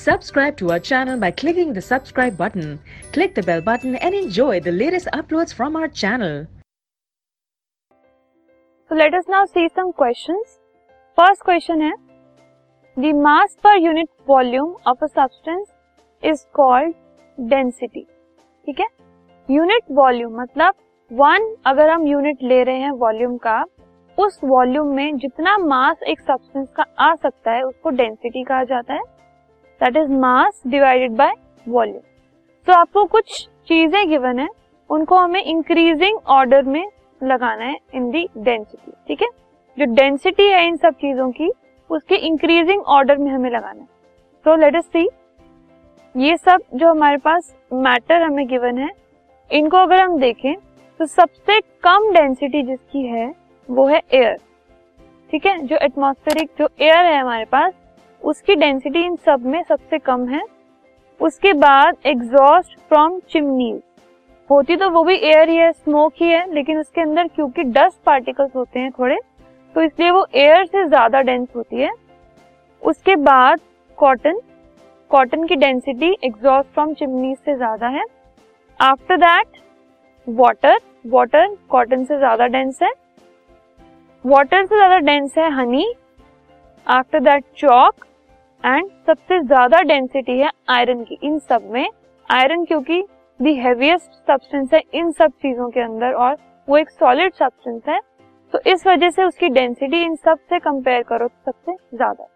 Subscribe to our channel by clicking the subscribe button. Click the bell button and enjoy the latest uploads from our channel. So let us now see some questions. First question है the mass per unit volume of a substance is called density. ठीक है unit volume मतलब one अगर हम unit ले रहे हैं volume का उस वॉल्यूम में जितना मास एक सब्सटेंस का आ सकता है उसको डेंसिटी कहा जाता है that is mass divided by volume तो आपको कुछ चीज़ें गिवन है, उनको हमें इंक्रीजिंग ऑर्डर में लगाना है इन दी डेंसिटी ठीक है? जो डेंसिटी है इन सब चीज़ों की, उसके इंक्रीजिंग ऑर्डर में हमें लगाना है। तो लेट अस सी ये सब जो हमारे पास मैटर हमें गिवन है, इनको अगर हम देखें तो सबसे कम डेंसिटी जिसकी है, वो है एयर ठीक है? जो एटमॉस्फेरिक जो एयर है हमारे पास उसकी डेंसिटी इन सब में सबसे कम है। उसके बाद एग्जॉस्ट फ्रॉम चिमनीज होती तो वो भी एयर ही है स्मोक ही है, लेकिन उसके अंदर क्योंकि डस्ट पार्टिकल्स होते हैं थोड़े तो इसलिए वो एयर से ज़्यादा डेंस होती है। उसके बाद कॉटन कॉटन की डेंसिटी एग्जॉस्ट फ्रॉम चिमनीज से ज़्यादा है। After that water water cotton से ज़्यादा डेंस है। वाटर से ज़्यादा डेंस है honey after that chalk and सबसे ज़्यादा डेंसिटी है आयरन की, इन सब में। आयरन क्योंकि दी हेवीएस्ट सब्सटेंस है इन सब चीज़ों के अंदर और वो एक सॉलिड सब्सटेंस है। तो इस वजह से उसकी डेंसिटी इन सबसे कंपेयर करो तो सबसे ज़्यादा।